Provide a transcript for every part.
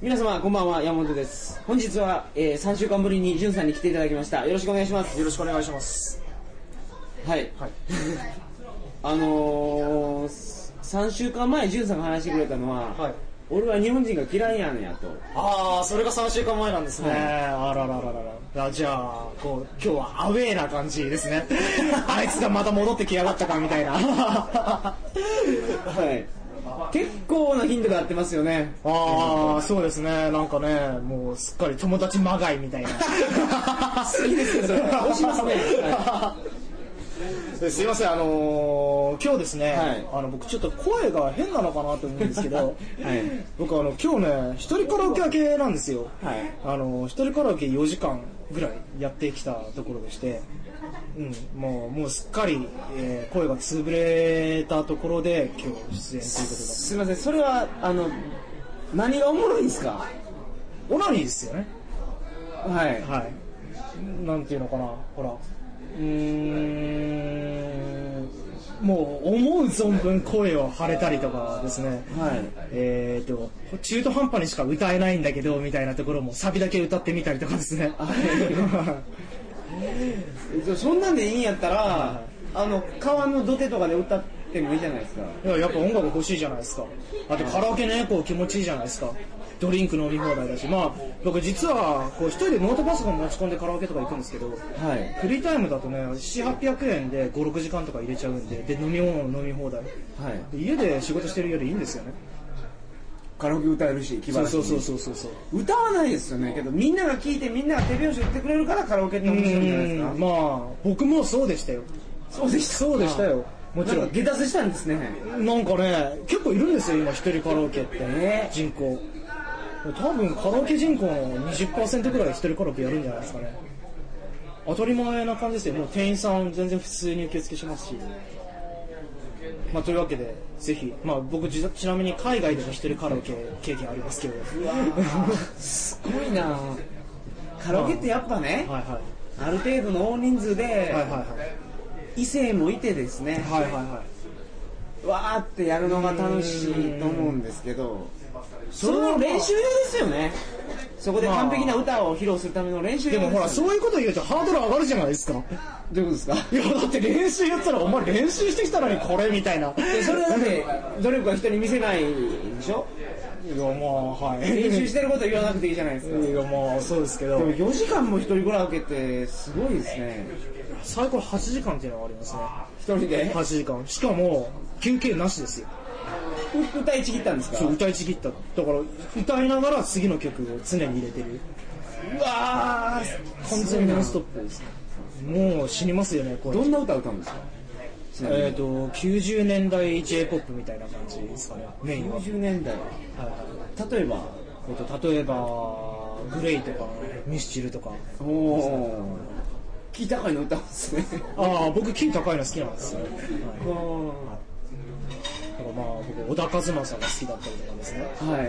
皆様こんばんは山本です。本日は、えー、3週間ぶりにじゅんさんに来ていただきました。よろしくお願いします。よろしくお願いします。はい、はい。あのー、3週間前じゅんさんが話してくれたのは、はい。俺は日本人が嫌いやねんやと。ああそれが3週間前なんですね、はいあららららら。あじゃあこう今日はアウェーな感じですね。あいつがまた戻ってきやがったかみたいな。はい結構な頻度でやってますよね。ああそうですね。なんかねもうすっかり友達まがいみたいな。好きですよそれ。押しますね、はすいませんあのー今日ですね、はい。あの僕ちょっと声が変なのかなと思うんですけど、はい。僕あの今日ね一人カラオケ明けなんですよ、はい。あの一人カラオケ4時間ぐらいやってきたところでして、うん、もうもうすっかり、えー声が潰れたところで今日出演というすいませんそれはあの何がおもろいんですか？ことでオナニーですよねはいはい。なんていうのかな、ほら。うーん。もう思う存分声を張れたりとかですね。はいえーと、中途半端にしか歌えないんだけど、みたいなところもサビだけ歌ってみたりとかですね。そんなんでいいんやったら、あの川の土手とかで歌ってもいいじゃないですかいややっぱ音楽欲しいじゃないですか。あとカラオケね、こう気持ちいいじゃないですか。ドリンク飲み放題だし。まあ、僕実は、こう一人でノートパソコン持ち込んでカラオケとか行くんですけど、はいフリータイムだとね、7、800円で5、6時間とか入れちゃうんで、で、飲み物も飲み放題。はいで家で仕事してるよりいいんですよね。カラオケ歌えるし気晴らしにそうそうそうそうそう。歌わないですよねけどみんなが聴いてみんなが手拍子打ってくれるからカラオケって面白いんじゃないですかまあ、僕もそうでしたよ。そうでしたそうでしたよ。もちろん。下脱したんですねなんかね、結構いるんですよ、今一人カラオケって。え人口。多分カラオケ人口の20%ぐらい一人カラオケやるんじゃないですかね。当たり前な感じですよ。もう店員さん全然普通に受付しますし。まあ、というわけで、ぜひ、まあ、僕ちちなみに海外でも一人カラオケ経験ありますけど。すごいなカラオケってやっぱねはいはい。ある程度の大人数ではいはいはい。異性もいてですねはいはいはい。わーってやるのが楽しいと思うんですけどその練習用ですよねそこで完璧な歌を披露するための練習用でもほら、そういうこと言うとハードル上がるじゃないですか。どういうことですか？いや、だって練習やったら、お前練習してきたのにこれみたいな。でそれはだって努力は人に見せないでしょ？いや、まあ、はい。練習してること言わなくていいじゃないですかいや、まあ、そうですけどでも、4時間も一人カラオケってすごいですね最高8時間っていうのがありますね。一人で？8時間。しかも、休憩なしですよ。歌いちぎったんですか？そう、歌いちぎった。だから、歌いながら次の曲を常に入れてる。うわー完全にノンストップですね。もう死にますよね、これ。どんな歌歌うんですか？えっ、と、90年代 J-POP みたいな感じですかね、メインは。90年代はいはい例えば？えっと、例えば、グレイとか、ミスチルとか。おお聞いたかいの歌うんですねああ、僕、キー高いの好きなんですよ。はい、だからまあ、僕、小田和正が好きだったりとかですね。はい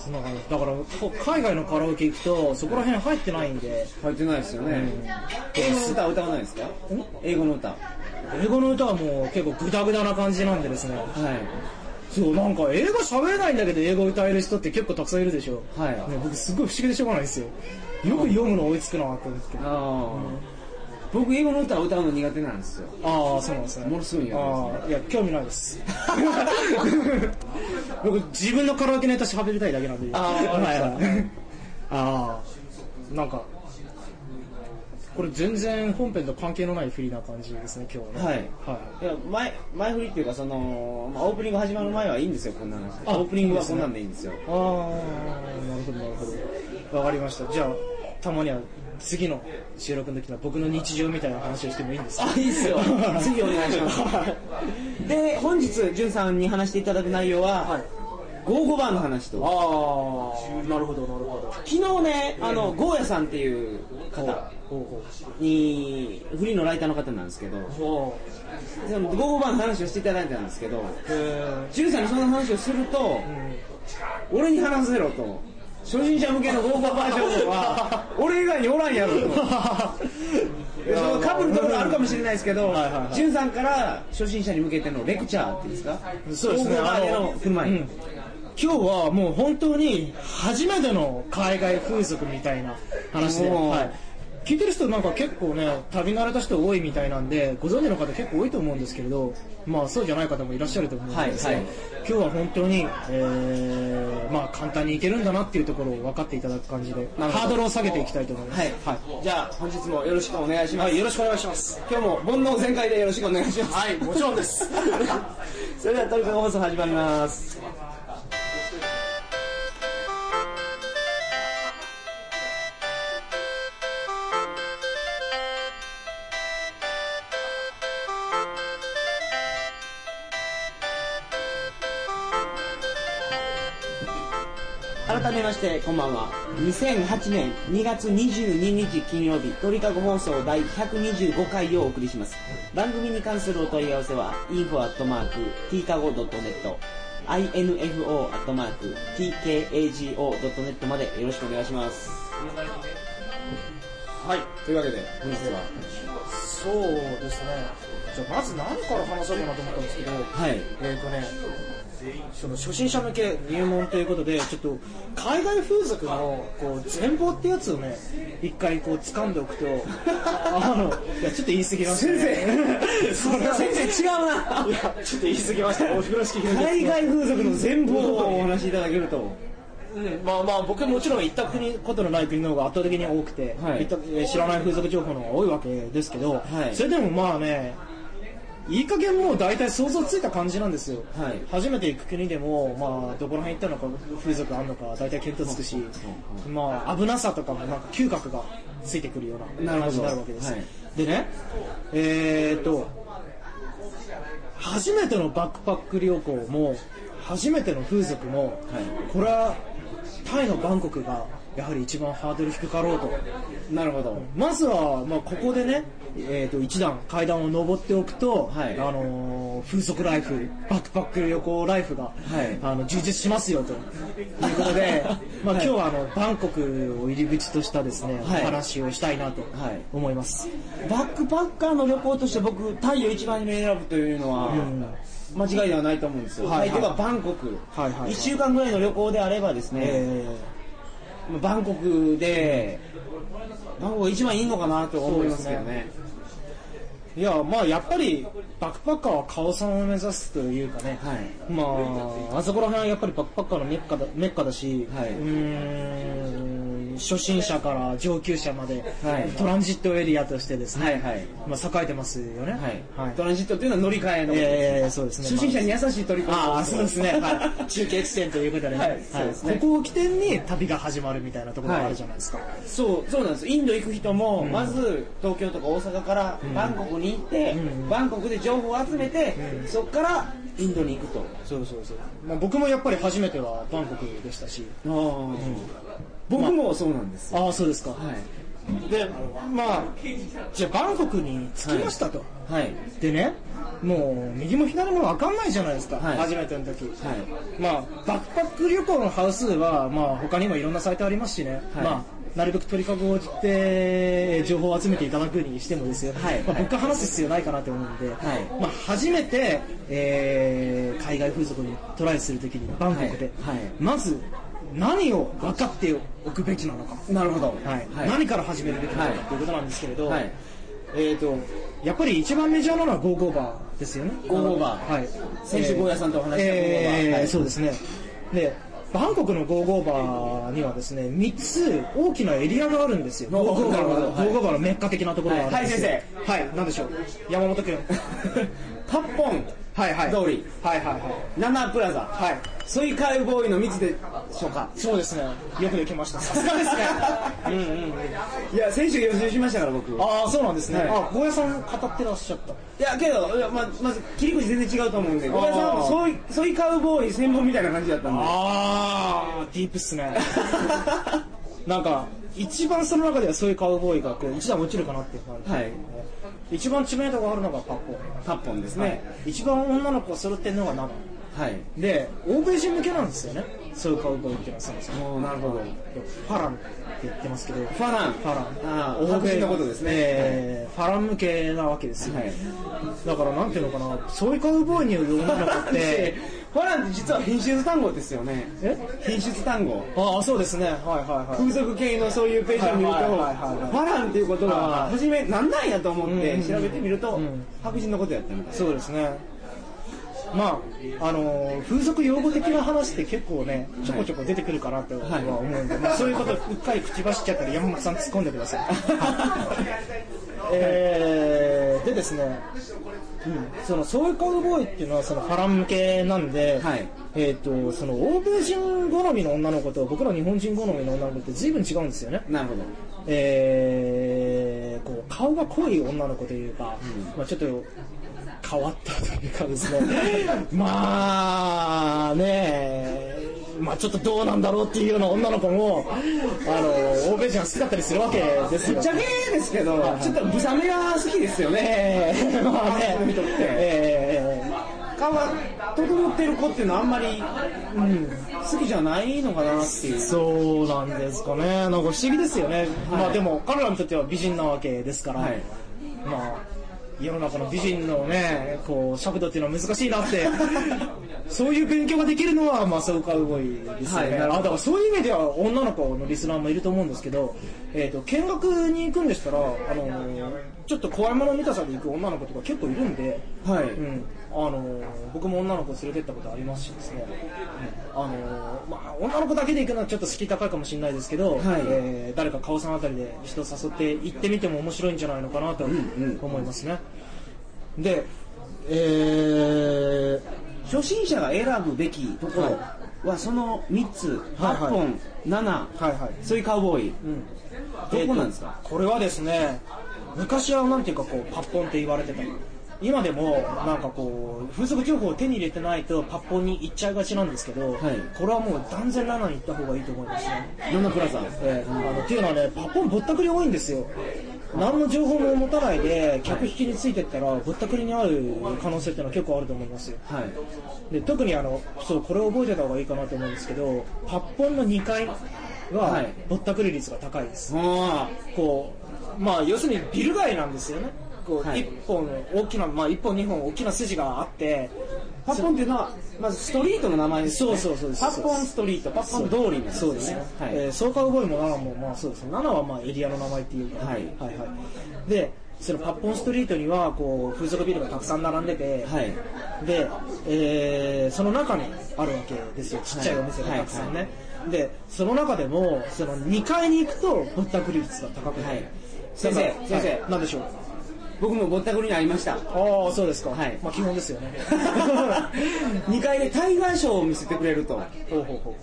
そんな感じ。だから、こ海外のカラオケ行くと、そこら辺入ってないんで、入ってないですよね英語の歌は歌わないですか？英語の歌は英語の歌はもう結構グダグダな感じなんでですね。いそう、なんか英語喋れないんだけど英語歌える人って結構たくさんいるでしょ。はいね、僕すごい不思議でしょうがないですよ。よく読むの追いつくなって思うんですけど。ああ僕英語の歌を歌うの苦手なんですよああ、そうなんですね。ものすごい苦手ですねああ、いや、興味ないです。僕、自分のカラオケネタ喋りたいだけなんで。あーわかりましたはいはいああ、なんか、これ全然本編と関係のないフリーな感じですね、今日はね。はいはい。いや前前振りっていうかその、まあ、オープニング始まる前はいいんですよこんな話あオープニングはこんなんでいいんですよああ、なるほど、なるほど。わかりました。じゃあ、たまには次の収録の時は僕の日常みたいな話をしてもいいんですか？あいいっすよ。次お願いします。で本日じゅんさんに話していただく内容は、はい。ゴーゴバーの話と。ああ、なるほど、なるほど。昨日ねあのゴーヤさんっていう方にフリーのライターの方なんですけどゴーゴバーの話をしていただいたんですけどへじゅんさんにその話をすると、俺に話せろと初心者向けのゴーゴーバージョンは 俺以外におらんやろと。かぶるところあるかもしれないですけどじゅんさんから初心者に向けてのレクチャーっていうんですか？そうですねゴーゴーバーでのうん。今日はもう本当に初めての海外風俗みたいな話で、はい、聞いてる人なんか結構ね旅慣れた人多いみたいなんでご存知の方結構多いと思うんですけれどまあそうじゃない方もいらっしゃると思うんですが、はいはい。今日は本当に、えーまあ簡単にいけるんだなっていうところを分かっていただく感じでハードルを下げていきたいと思います。はい、じゃあ本日もよろしくお願いします、はいよろしくお願いします。今日も煩悩全開でよろしくお願いします。はいもちろんです。それではトリカゴ放送始まりますしてこんばんは。2008年2月22日金曜日鳥かご放送第125回をお送りします。番組に関するお問い合わせは info.tkago.net info.tkago.net までよろしくお願いします。はい。というわけで本日はそうですね。じゃあまず何から話そうかなと思ったんですけどはい。えーとね、その初心者向け入門ということで、ちょっと海外風俗のこう全貌ってやつをね、一回こう掴んでおくと、あの、いや、ちょっと言い過ぎました、ね。それは先生違うな。いや、ちょっと言い過ぎました。お風呂敷海外風俗の全貌をお話しいただけると。うん、まあまあ僕もちろん行った国ことのない国の方が圧倒的に多くて、はい。知らない風俗情報の方が多いわけですけど、はい。それでもまあねいい加減もう大体想像ついた感じなんですよ、はい。初めて行く国でも、まあ、どこら辺行ったのか風俗あるのか大体見当つくし、まあ、危なさとかもなんか嗅覚がついてくるような感じになるわけです、はい。でねえー、っと初めてのバックパック旅行も初めての風俗も、これはタイのバンコクがやはり一番ハードル低かろうと。なるほど。まずは、まあ、ここでね、えー、と一段階段を上っておくと、はい。あのー風俗ライフバックパック旅行ライフが、はい。あの充実しますよと。いうことで、まあ、今日はあのバンコクを入り口としたですね、はい。お話をしたいなとはい。思います、バックパッカーの旅行として僕タイを一番に選ぶというのは間違いではないと思うんですよ、はいはい。ではバンコク、はいはいはい。1週間ぐらいの旅行であればですね、えバンコクで、バンコクが一番いいのかなと思いますけどね。ーいやまあやっぱりバックパッカーは顔さんを目指すというかね、はい。まあ、あそこら辺はやっぱりバックパッカーのメッカだメッカだし、はい。うーん初心者から上級者まで、はい。トランジットエリアとしてですね、はいはい。まあ、栄えてますよね。はい。はい。トランジットというのは乗り換えの、えーそうですね。初心者に優しい取り組み。ああ、そうですね。はい。中継地点ということでね。はい。ここを起点に旅が始まるみたいなところがあるじゃないですか。そうそうなんです。インド行く人も、まず東京とか大阪からバンコクに行って、バンコクで情報を集めて、そこからインドに行くと。そうそうそう。まあ、僕もやっぱり初めてはバンコクでしたし。僕もそうなんですよ、ああ、そうですか。はい。で、まあ、じゃあバンコクに着きましたと。はい。でね、もう右も左も分かんないじゃないですか、はい。初めての時、はい。まあ、バックパック旅行のハウスは、まあ、他にもいろんなサイトありますしね、はい。まあ、なるべく鳥かごをって情報を集めていただくにしてもですよ、はい。まあ、僕が話す必要ないかなと思うんで、はい。まあ、初めて、えー海外風俗にトライする時にバンコクで、はい。はい。まず何を分かっておくべきなのか。なるほどはいはい何から始めるべきなのかということなんですけれど、はいえー、とやっぱり一番メジャーなのはゴーゴーバーですよね。ゴーゴーバーはい。先週ゴーヤさんとお話ししたゴーゴーバーえーはいそうですね。で、バンコクのゴーゴーバーにはですね、3つ大きなエリアがあるんですよ。ゴーゴーバーの、ゴーゴーバーのメッカ的なところがあるんですよ。はいはい、なんでしょう。山本君。タッポンはいはい。通りはいはいはい。ナナプラザはい。ソイカウボーイの密でしょうか？そうですね。よくできました。さすがですね。う んうんうん。いや先週予習しましたから僕いああ、そうなんですね。はいあ、ゴーヤさん語ってらっしゃった。やけどいやままず切り口全然違うと思うんでゴーヤさんはソイソイカウボーイ専門みたいな感じだったんであー、ディープっすね。なんか、一番その中ではそういうカウボーイがこう一段落ちるかなっていう感じ。はい一番知名度があるのがパッポン。タッポンですねね、一番女の子が揃ってるのがナナ。はいで、欧米人向けなんですよね。そういうカウボーイっていうのはそもそもなるほどファランって言ってますけど。ファラン。ファラン。あー白人のことですね。えーファラン向けなわけですよ、はい。だからなんていうのかな。そういうカウボーイによる女の子って。ファランって実は品種単語ですよね。え？品種単語。ああそうですね。はいはいはい。風俗系のそういうページを見ると、はいはいファランっていうことははい初め何なんやと思ってうん調べてみると、うん。白人のことやったみたいそうですねまああのー風俗用語的な話って結構ねちょこちょこ出てくるかなとははい。思うんで、まあ、そういうことうっかり口走っちゃったら山本さん突っ込んでください。えー、でですね、うん、そのそういうカウボーイっていうのはそのファラン向けなんで、はい。えー、とその欧米人好みの女の子と僕ら日本人好みの女の子って随分違うんですよね。なるほど。えー、こう顔が濃い女の子というか、まあ、ちょっと変わったというかですね。まあねまあちょっとどうなんだろうっていうような女の子もあの欧米人は好きだったりするわけですよ。ぶっちゃけですけど、ちょっとブサメが好きですよね。えー、まあね。この人って。え顔が整ってる子っていうのはあんまり、うん、好きじゃないのかなっていう。ーそうなんですかね。なんか不思議ですよね、まあでも彼らにとっては美人なわけですから、はい。まあ世の中の美人のねこう尺度っていうのは難しいなって。そういう勉強ができるのはまあそうカウボですよね、はいあだからそういう意味では女の子のリスナーもいると思うんですけど、えー、と見学に行くんでしたらあのちょっと怖いもの見たさで行く女の子とか結構いるんで、はい、うん、あの僕も女の子連れてったことありますしですね、あのまあ、女の子だけで行くのはちょっと敷居高いかもしれないですけど、はい。えー誰か顔さんあたりで人を誘って行ってみても面白いんじゃないのかなとん思いますね、でえ初心者が選ぶべきところはその3つ、はい8本、7、ーはいはい。そういうカウボーイ、うん。どこなんですか、これはですね昔はなんていうかこうパッポンって言われてた。今でもなんかこう風俗情報を手に入れてないとパッポンに行っちゃいがちなんですけど、はい。これはもう断然7に行った方がいいと思いますね、7プラザ。えーあのっていうのはねパッポンぼったくり多いんですよ何の情報も持たないで客引きについてったらぼったくりにある可能性っていうのは結構あると思いますよ。はい。で特にあのそうこれを覚えてた方がいいかなと思うんですけどパッポンの2階ははい。ぼったくり率が高いです、あこうまあ要するにビル街なんですよねこうはい。一本大きなまあ一本二本大きな筋があってパッポンっていうのはまずストリートの名前ですね。そうそうそうですパッポンストリートパッポン通りなんですよね。そうですね、はい。えーソーカウボーイも7もまあそうですね。7はまあエリアの名前っていうか、はい。はいはいでそのパッポンストリートにはこう風俗ビルがたくさん並んでて、はい。で、えーその中にあるわけですよ。ちっちゃいお店がたくさんね、でその中でもその2階に行くとぼったくり率が高くて、はい。先生先生。はい。何でしょう？僕もぼったくりに会いました。ああそうですか、はい。まあ基本ですよね。2階でタイガーショーを見せてくれると。ほうほうほ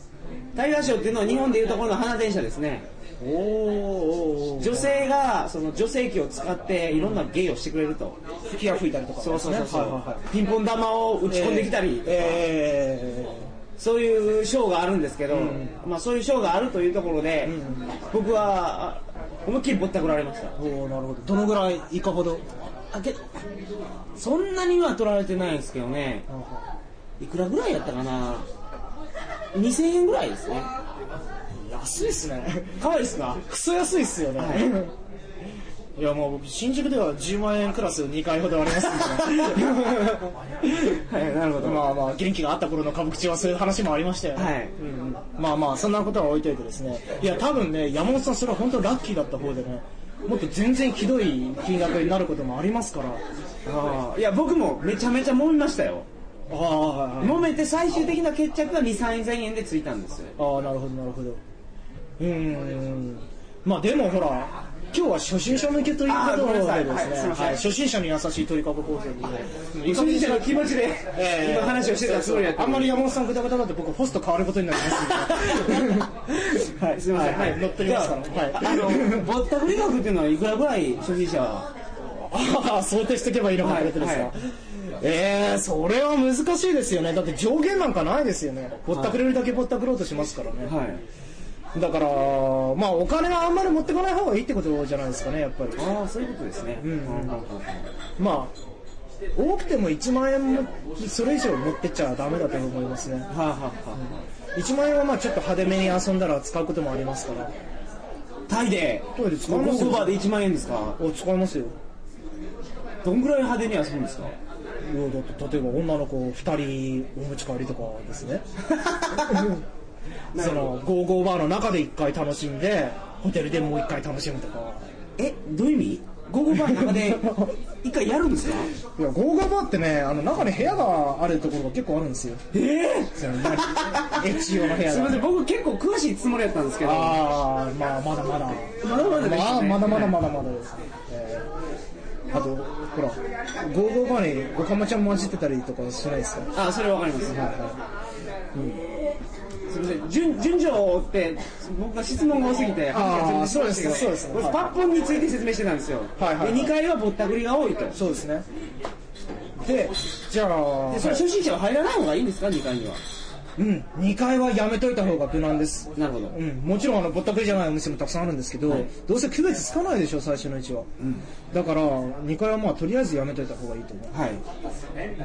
タイガーショーっていうのは日本でいうところの花電車ですね。うおーおー。女性がその女性器を使っていろんな芸をしてくれると、吹き矢吹いたりとか、そうそうそうそう、はいはいはいピンポン玉を打ち込んできたり、えそういうショーがあるんですけど、うん。まあ、そういうショーがあるというところで、うん僕はあ思いっきりぼったくられました。ー、おーなるほど。どのぐらいいかほど？あけそんなには取られてないんですけどね。いくらぐらいやったかな？2000円ぐらいですね。安いっすね。かわいいですか？クソ安いっすよね、、はいやもう僕新宿では10万円クラス2回ほどありますんで。はいなるほど。まあまあ元気があった頃の歌舞伎町はそういう話もありましたよね、はい。うん。まあまあそんなことは置いといてですね。いや多分ね山本さんそれは本当ラッキーだった方でねもっと全然ひどい金額になることもありますから。あー。いや僕もめちゃめちゃ揉みましたよ。ああはいはい。揉めて最終的な決着が2 3 0 0円でついたんですよ。ああなるほどなるほど。うーん。まあでもほら今日は初心者向けということでですね、はい初心者に優しい鳥かご構成で初心者の気持ちでえー今話をしてたつもりあんまり山本さんぐたぐただって僕ホスト変わることになりますはいすみません。はい。はい乗ってみますからはい。あのぼったくり額っていうのはいくらぐらい初心者は？ああ想定しておけばいいのかってことですか、はい。えー、それは難しいですよね。だって上限なんかないですよね。ぼったくれるだけぼったくろうとしますからね、はいだからまあお金はあんまり持ってこない方がいいってことじゃないですかねやっぱり。ああそういうことですね。うん。まあ多くても1万円もそれ以上持ってっちゃダメだと思いますね。はあはあは1万円はまあちょっと派手めに遊んだら使うこともありますから。タイでトイレ使ゴいますよ。ーゴーバーで1万円ですか？お使いますよ。どんぐらい派手に遊ぶんですか？いやだって例えば女の子2人お持ち帰りとかですね そのゴーゴーバーの中で1回楽しんでホテルでもう1回楽しむとか。えどういう意味？ゴーゴーバーの中で 一回やるんですか？いやゴーゴーバーってねあの中に部屋があるところが結構あるんですよ。ええそのエッチ用の部屋が。すみません僕結構詳しいつもりやったんですけど。ああまあまだまだ。まだまだですね。まあまだまだまだまだですね、えーあとほらゴーゴーバーにおかまちゃん混じってたりとかしないですか？あそれわかります。はいはい。すみません順順序を追って僕が質問が多すぎて話がそうですそうです僕パッポンについて説明してたんですよ、はいはいはい。で2階はぼったくりが多いと。そうですね。でじゃあでそれ初心者は入らない方がいいんですか？2階には。うん。2階はやめといた方が無難です。なるほど、うん、もちろんあのぼったくりじゃないお店もたくさんあるんですけど、はい。どうせ区別つかないでしょ最初のうちは、だから2階はまあとりあえずやめといた方がいいと思はい、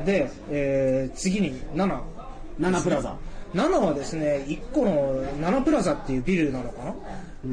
うで、えー次に7 7プラザ7はですね1個の7プラザっていうビルなのかな、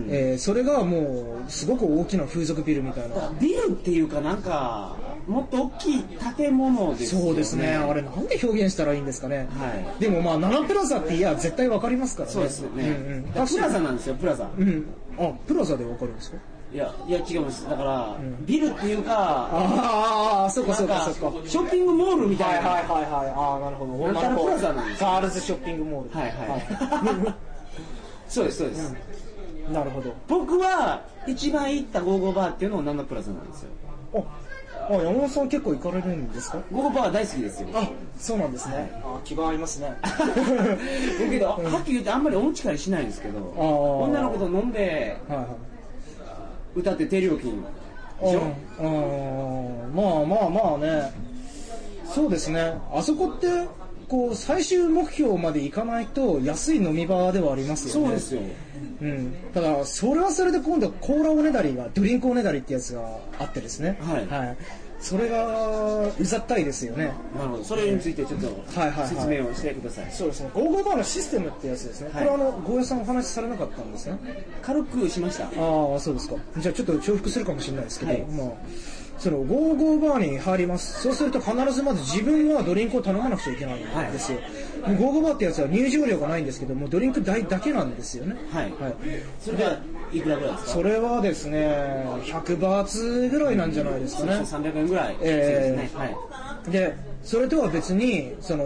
えーそれがもうすごく大きな風俗ビルみたいな。ビルっていうかなんかもっと大きい建物ですよね。そうですね。あれなんで表現したらいいんですかね、はい。でもまあ7プラザっていや絶対わかりますからね。そうですよね、うんうん、プラザなんですよプラザ。うん。あプラザでわかるんですか？いやいや違うんです。だから、ビルっていうかああそうかそうかそうか。ショッピングモールみたいな、はいはいはいはい。ああなるほど。なんたらプラザなんですガールズショッピングモール。はいはい。そうですそうです、いなるほど。僕は一番行ったゴーゴーバーっていうのはナナプラザなんですよ。ああ山本さん結構行かれるんですか？ゴーゴーバーは大好きですよ。あそうなんですね。あ気が合いますね。だけど、はっきり言ってあんまりお持ち帰りしないんですけど女の子と飲んではいはい歌って低料金でしょ？うん。うんまあまあまあね。そうですね。あそこってこう最終目標まで行かないと安い飲み場ではありますよね。そうですよ。うん、ただそれはそれで今度コーラおねだりがドリンクおねだりってやつがあってですね。はいそれがうざったいですよね。なるほど。それについてちょっとはいはいはい。説明をしてください。そうですね。ゴーゴーバーのシステムってやつですね、はい。これはあのゴーヤさんお話しされなかったんですね。軽くしました。ああそうですか。じゃあちょっと重複するかもしれないですけど、はい。まあそのゴーゴーバーに入ります。そうすると必ずまず自分はドリンクを頼まなくちゃいけないんですよ、ゴーゴーバーってやつは入場料がないんですけどもうドリンク代だけなんですよ。ねはい。はい、それでいくらぐらいですか？それはですね100バーツぐらいなんじゃないですかね。そう300円ぐらいえーですね。はい。でそれとは別にその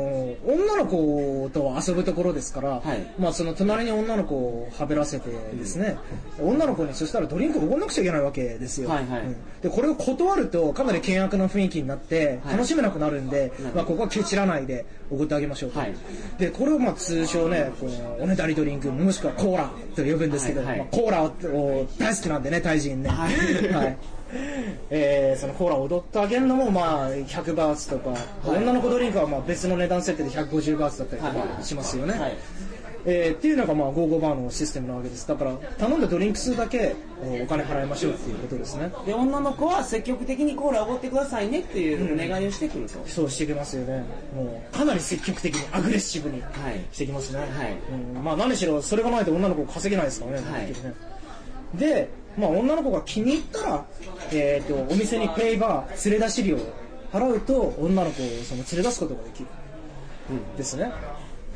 女の子と遊ぶところですから、はい。まあ、その隣に女の子をはべらせてですね、女の子にそしたらドリンクおごんなくちゃいけないわけですよ、はいはい。うん。でこれを断るとかなり険悪な雰囲気になってはい。楽しめなくなるんで、ほど。まあ、ここはケチらないでおごってあげましょうと、はい。でこれをまあ通称ねこのおねだりドリンクもしくはコーラと呼ぶんですけど、はいはい。まあ、コーラを大好きなんでねタイ人ね、はい。はいえーそのコーラを踊ってあげるのもまあ100バーツとか、女の子ドリンクはまあ別の値段設定で150バーツだったりとはい。かしますよね、はい。えーっていうのがまあゴーゴーバーのシステムなわけです。だから頼んだドリンク数だけお金払いましょうっていうことですね。で女の子は積極的にコーラおごってくださいねっていうお願いをしてくると、そうしてきますよね。もうかなり積極的にアグレッシブにはい。してきますね、はい。うん、まあ何しろそれがないと女の子稼げないですからね,、はい。ね。で、まあ、女の子が気に入ったら、えー、とお店にペイバー連れ出し料を払うと女の子をその連れ出すことができる、ですね。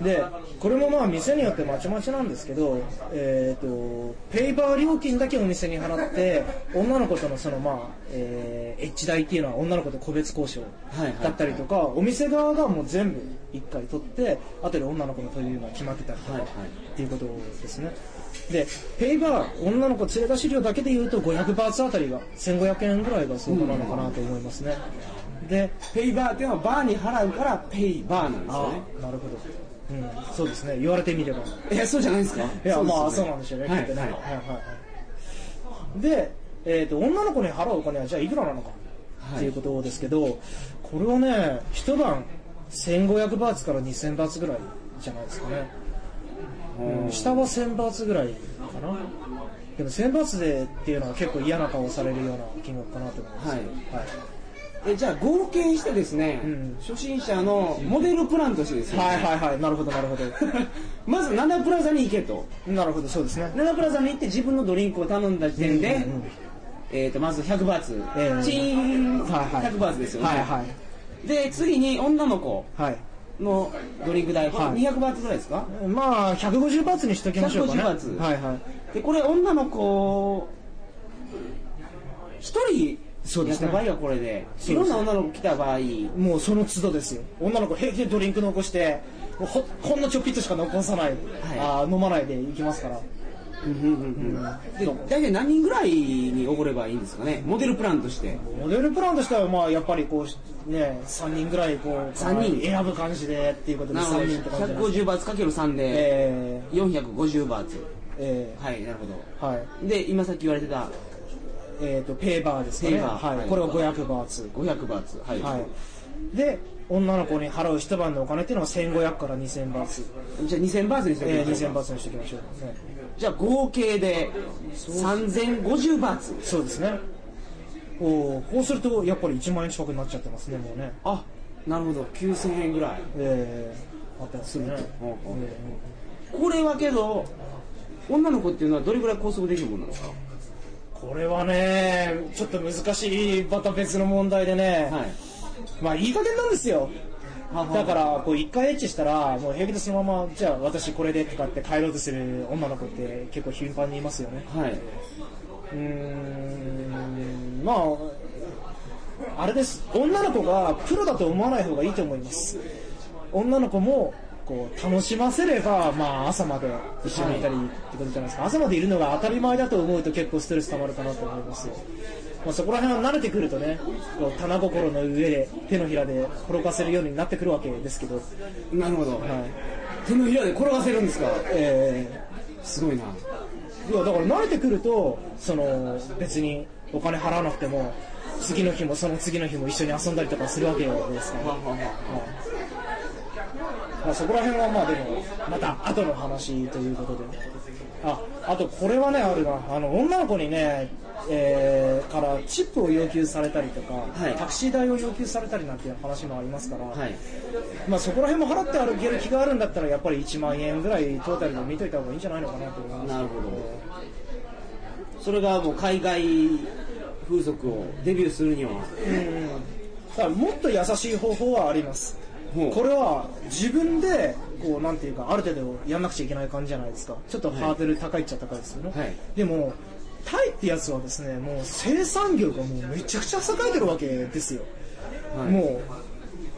でこれもまあ店によってまちまちなんですけど、えー、とペイバー料金だけお店に払って女の子とのそのまあ、えーエッジ代っていうのは女の子と個別交渉だったりとか、お店側がもう全部一回取って後で女の子のというのは決まってたりとか、っていうことですねでペイバー女の子連れ出し料だけで言うと500バーツあたりが1500円ぐらいが相場なのかなと思いますね、でペイバーっていうのはバーに払うからペイバーなんですよねなるほど、うん、そうですね。言われてみれば。いやそうじゃないですか。いやまあそうなんでしょうね、はい。はいはいで、えー、と女の子に払うお金はじゃあいくらなのか、はい。っていうことですけどこれはね一晩1500バーツから2000バーツぐらいじゃないですかね、うん、下は1000バーツぐらいかな。でも1000バーツでっていうのは結構嫌な顔されるような金額かなと思います、はい。はい。えじゃあ合計してですね、うん。初心者のモデルプランとしてですね、はいはいはい。なるほどなるほど。まずナナプラザに行けと。なるほどそうですね。ナナプラザに行って自分のドリンクを頼んだ時点で、うんうんうんえー、とまず100バーツ、えーチーン、はいはい100バーツですよね、はいはい。で次に女の子。はいのドリンク代、は。い。200バーツぐらいですか？まあ150バーツにしときましょうかね。150バーツ。はいはい。でこれ女の子一人？そうですね。やった場合はこれで。すいろんな女の子来た場合。もうその都度ですよ。女の子平気でドリンク残してほこんなちょっぴっとしか残さない、あー飲まないでいきますからで大体何人ぐらいにおごればいいんですかね？モデルプランとして。モデルプランとしてはまあやっぱりこうね3人ぐらいこう三人。選ぶ感じでっていうことでなるほど。3人って感じなんです150バーツかける3でえ450バーツ。ー、え。はいなるほー、はい。どで今さっき言われてたえー、とペーバーですかね。ペーバー。はい。はい。これは500バーツ。500バーツ。はい、はいで女の子に払う一晩のお金っていうのは1500から2000バーツ、じゃあ2000バーツにしておきえー、ましょう2000バーツにしておきましょう、ね、じゃあ合計で3050バーツそうですね。おーこうするとやっぱり1万円近くになっちゃってますねもうね。あなるほど。9000円ぐらい。えー、あってますね。これはけど女の子っていうのはどれぐらい拘束できるものなんですか？これはねちょっと難しいまた別の問題でね、はいまあいい加減なんですよ。だからこう一回エッチしたらもう平気でそのままじゃあ私これでとかって帰ろうとする女の子って結構頻繁にいますよね。はい。うーんまああれです。女の子がプロだと思わない方がいいと思います。女の子もこう楽しませれば、まあ、朝まで一緒にいたりってことじゃないですか、朝までいるのが当たり前だと思うと結構ストレス溜まるかなと思いますよ、まあ、そこら辺は慣れてくるとねこう棚心の上で手のひらで転がせるようになってくるわけですけど、はいなるほど、手のひらで転がせるんですか？えすごいな。ーいやだから慣れてくるとその別にお金払わなくても次の日もその次の日も一緒に遊んだりとかするわけですから、はははまあ、そこら辺はまあでもまた後の話ということで。ああとこれはねあるな。あの女の子にね、えーからチップを要求されたりとか、はい。タクシー代を要求されたりなんていう話もありますから、はい。まあ、そこら辺も払って歩ける気があるんだったらやっぱり1万円ぐらいトータルで見といた方がいいんじゃないのかなと思います。なるほど。それがもう海外風俗をデビューするには。うんもっと優しい方法はあります。これは自分でこうなんていうかある程度やんなくちゃいけない感じじゃないですか。ちょっとハードル高いっちゃ高いですよね、はい。でもタイってやつはですねもう生産業がもうめちゃくちゃ栄えてるわけですよ、はい。も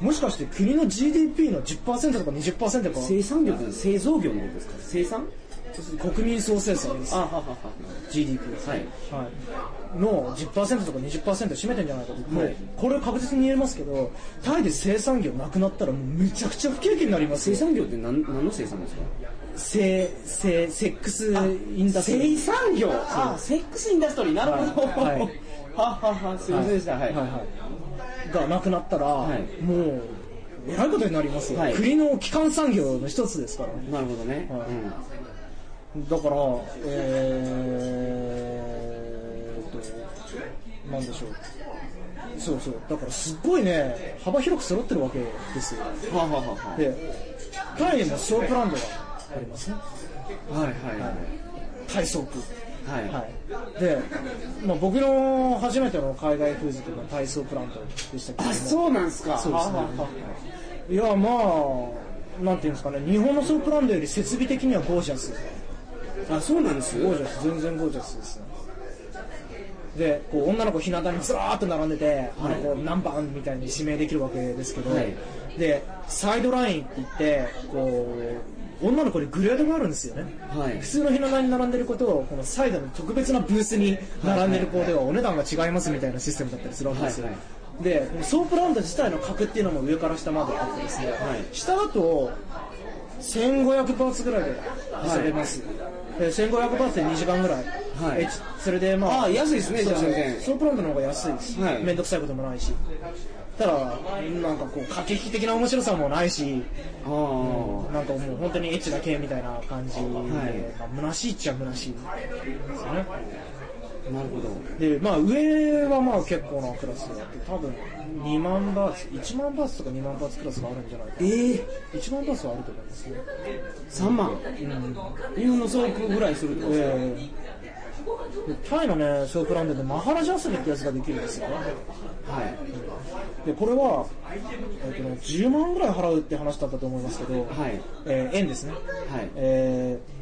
うもしかして国の GDP の10%とか20%とか。生産業って製造業のことですか？生産？国民総生産です。あははは GDP ですね、はい。はい、の10%とか20%占めてんじゃないかと、もはい。うこれ確実に言えますけどタイで生産業なくなったらもうめちゃくちゃ不景気になりますよ。生産業って何何の生産ですか？セセセックスインダストリー。生産業？あセックスインダストリー。なるほど。はい。は ははすいませんでした。はい。はいはい、がなくなったら、はい。ももうえらいことになりますよ、はい。国の基幹産業の一つですから。なるほどね。はい。うん。だからえー、なんでしょう。そうそう。だからすっごいね幅広く揃ってるわけですよ。ははははでタイにもソープランドがありますね。はいはいタイソープはいはい。はい、で、まあ、僕の初めての海外風俗がタイソープランドでしたけども。あそうなんですか。そうですね。はははいやまあなんていうんですかね。日本のソープランドより設備的にはゴージャス。あそうなんです。ゴージャス。全然ゴージャスですねでこう女の子ひな壇にずらーっと並んでて、あのこう何番みたいに指名できるわけですけど、はい。でサイドラインって言ってこう女の子にグレードがあるんですよね、はい。普通のひな壇に並んでる子とこのサイドの特別なブースに並んでる子ではお値段が違いますみたいなシステムだったりするわけですよ、はいはでソープランド自体の格っていうのも上から下まであってですね、はい。下だと1500バーツぐらいで遊べます、で1500バーツで2時間ぐらい、はい。えそれでまああ安いですねじゃあソープランドの方が安いです、はい。めんどくさいこともないし。ただなんかこう駆け引き的な面白さもないしああなんかもう本当にエッチだけみたいな感じで、い。まあ、虚しいっちゃ虚しいですよね。なるほど。で、まあ上はまあ結構なクラスがあって、多分2万バーツ、1万バーツとか2万バーツクラスがあるんじゃないかえな。え1万バーツはあると思いますね。3万？日本の総額ぐらいするってことですか？ええタイのね、ソープランドでマハラジャスリってやつができるんですよね。はいで、これは、えっとね、10万ぐらい払うって話だったと思いますけど、はいえー円ですね。はいえー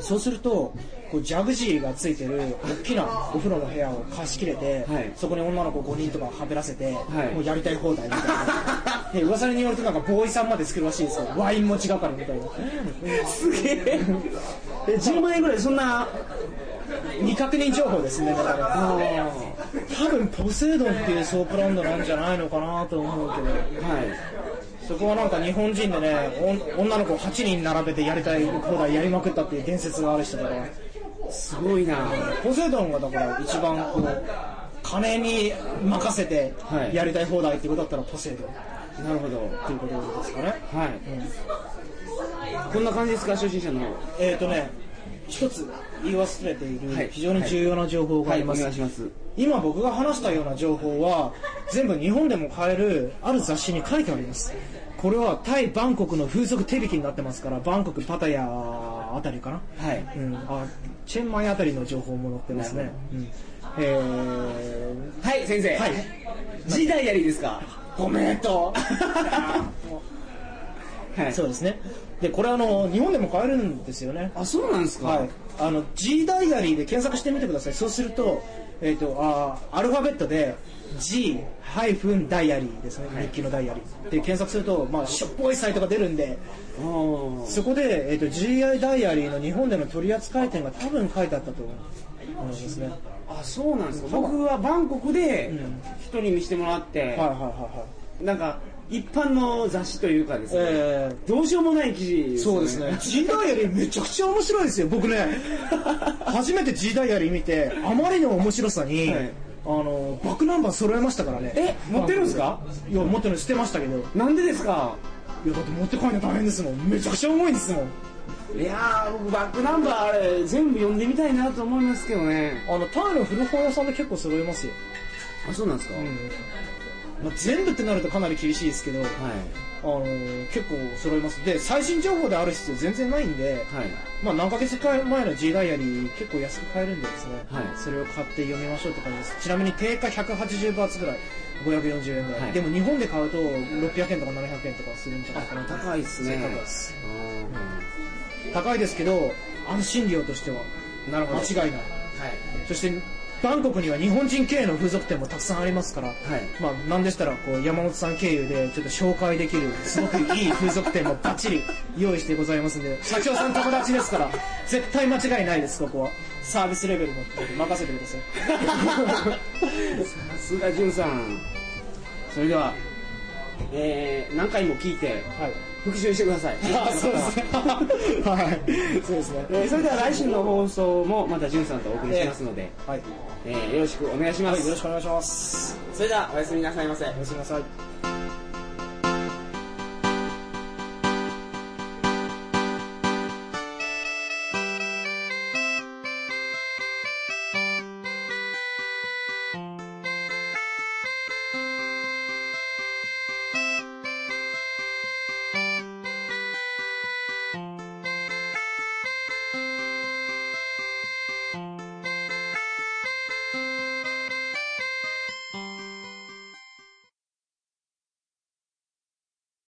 そうすると、こうジャグジーがついてる大きなお風呂の部屋を貸し切れて、はいそこに女の子5人とかはべらせて、いもうやりたい放題みたいな。で噂によるとなんかボーイさんまで作るらしいですよ。ワイン持ち係みたいな。すげええ10万円ぐらいそんな未確認情報ですね、だから。多分ポセイドンっていうソープランドなんじゃないのかなと思うけど。はい。そこはなんか日本人でね、女の子8人並べてやりたい放題やりまくったっていう伝説がある人だから、すごいな。ポセイドンがだから一番こう、金に任せてはいやりたい放題っていうことだったらポセイド。ンなるほど。っていうことですかね。はい、こんな感じですか初心者の。えーとね、一つ言い忘れていはい。る非常に重要な情報があります。今僕が話したような情報は全部日本でも買えるある雑誌に書いてあります。これはタイ・バンコクの風俗手引きになってますからバンコク・パタヤあたりかな。はい。うん、あチェンマイあたりの情報も載ってますね、うん。えはい先生。はい。時代やりですか？ー、ごめんと はい。そうですね。でこれあの日本でも買えるんですよね。あそうなんですか？はい、あの G ダイアリーで検索してみてください。そうすると,、えー、とあーアルファベットで G ハイフンダイアリーですね、日記のダイアリー。で検索すると、まあ、しょっぽいサイトが出るんで。そこで、えー、と GI ダイアリーの日本での取り扱い店が多分書いてあったと思いますね。あそうなんですか？僕はバンコクでん。人に見せてもらって、はいはいはいはい。なんか一般の雑誌というかですね、えどうしようもない記事ですそうですね。G ダイアリーめちゃくちゃ面白いですよ。僕ね、初めて G ダイアリー見て、あまりの面白さに、はいあの、バックナンバー揃えましたからね。え持ってるんですか？いや、持ってるの捨てましたけど。いや、なんでですか？だって持って帰るの大変ですもん。めちゃくちゃ重いんですもん。いやー僕バックナンバーあれ全部読んでみたいなと思いますけどねあの、タイの古本屋さんで結構揃えますよ。あそうなんですか、うん。まあ、全部ってなるとかなり厳しいですけど、はい。あの、結構揃えます。で、最新情報である必要全然ないんで、はい。まあ何ヶ月か前の G ダイアリー結構安く買えるんでですね、はい。それを買って読みましょうって感じです。ちなみに定価180バーツぐらい。540円ぐらい、はい。でも日本で買うと600円とか700円とかするんじゃないかなと。高いっすね。高いです。あ高いですけど安心料としては。ーなるほど。間違いない。はい。そしてバンコクには日本人経営の風俗店もたくさんありますから、はい。まあ、なんでしたらこう山本さん経由でちょっと紹介できるすごくいい風俗店もバッチリ用意してございますんで 社長さん友達ですから絶対間違いないですここは。サービスレベルも任せてください。さすがじゅんさん。それではえー、何回も聞いてはい復習してください。あそうですね。はい。そうですね。えーそれでは来週の放送もまたじゅんさんとお送りしますので、はい、えーよろしくお願いします、はい、よろしくお願いします。それではおやすみなさいませ。おやすみなさい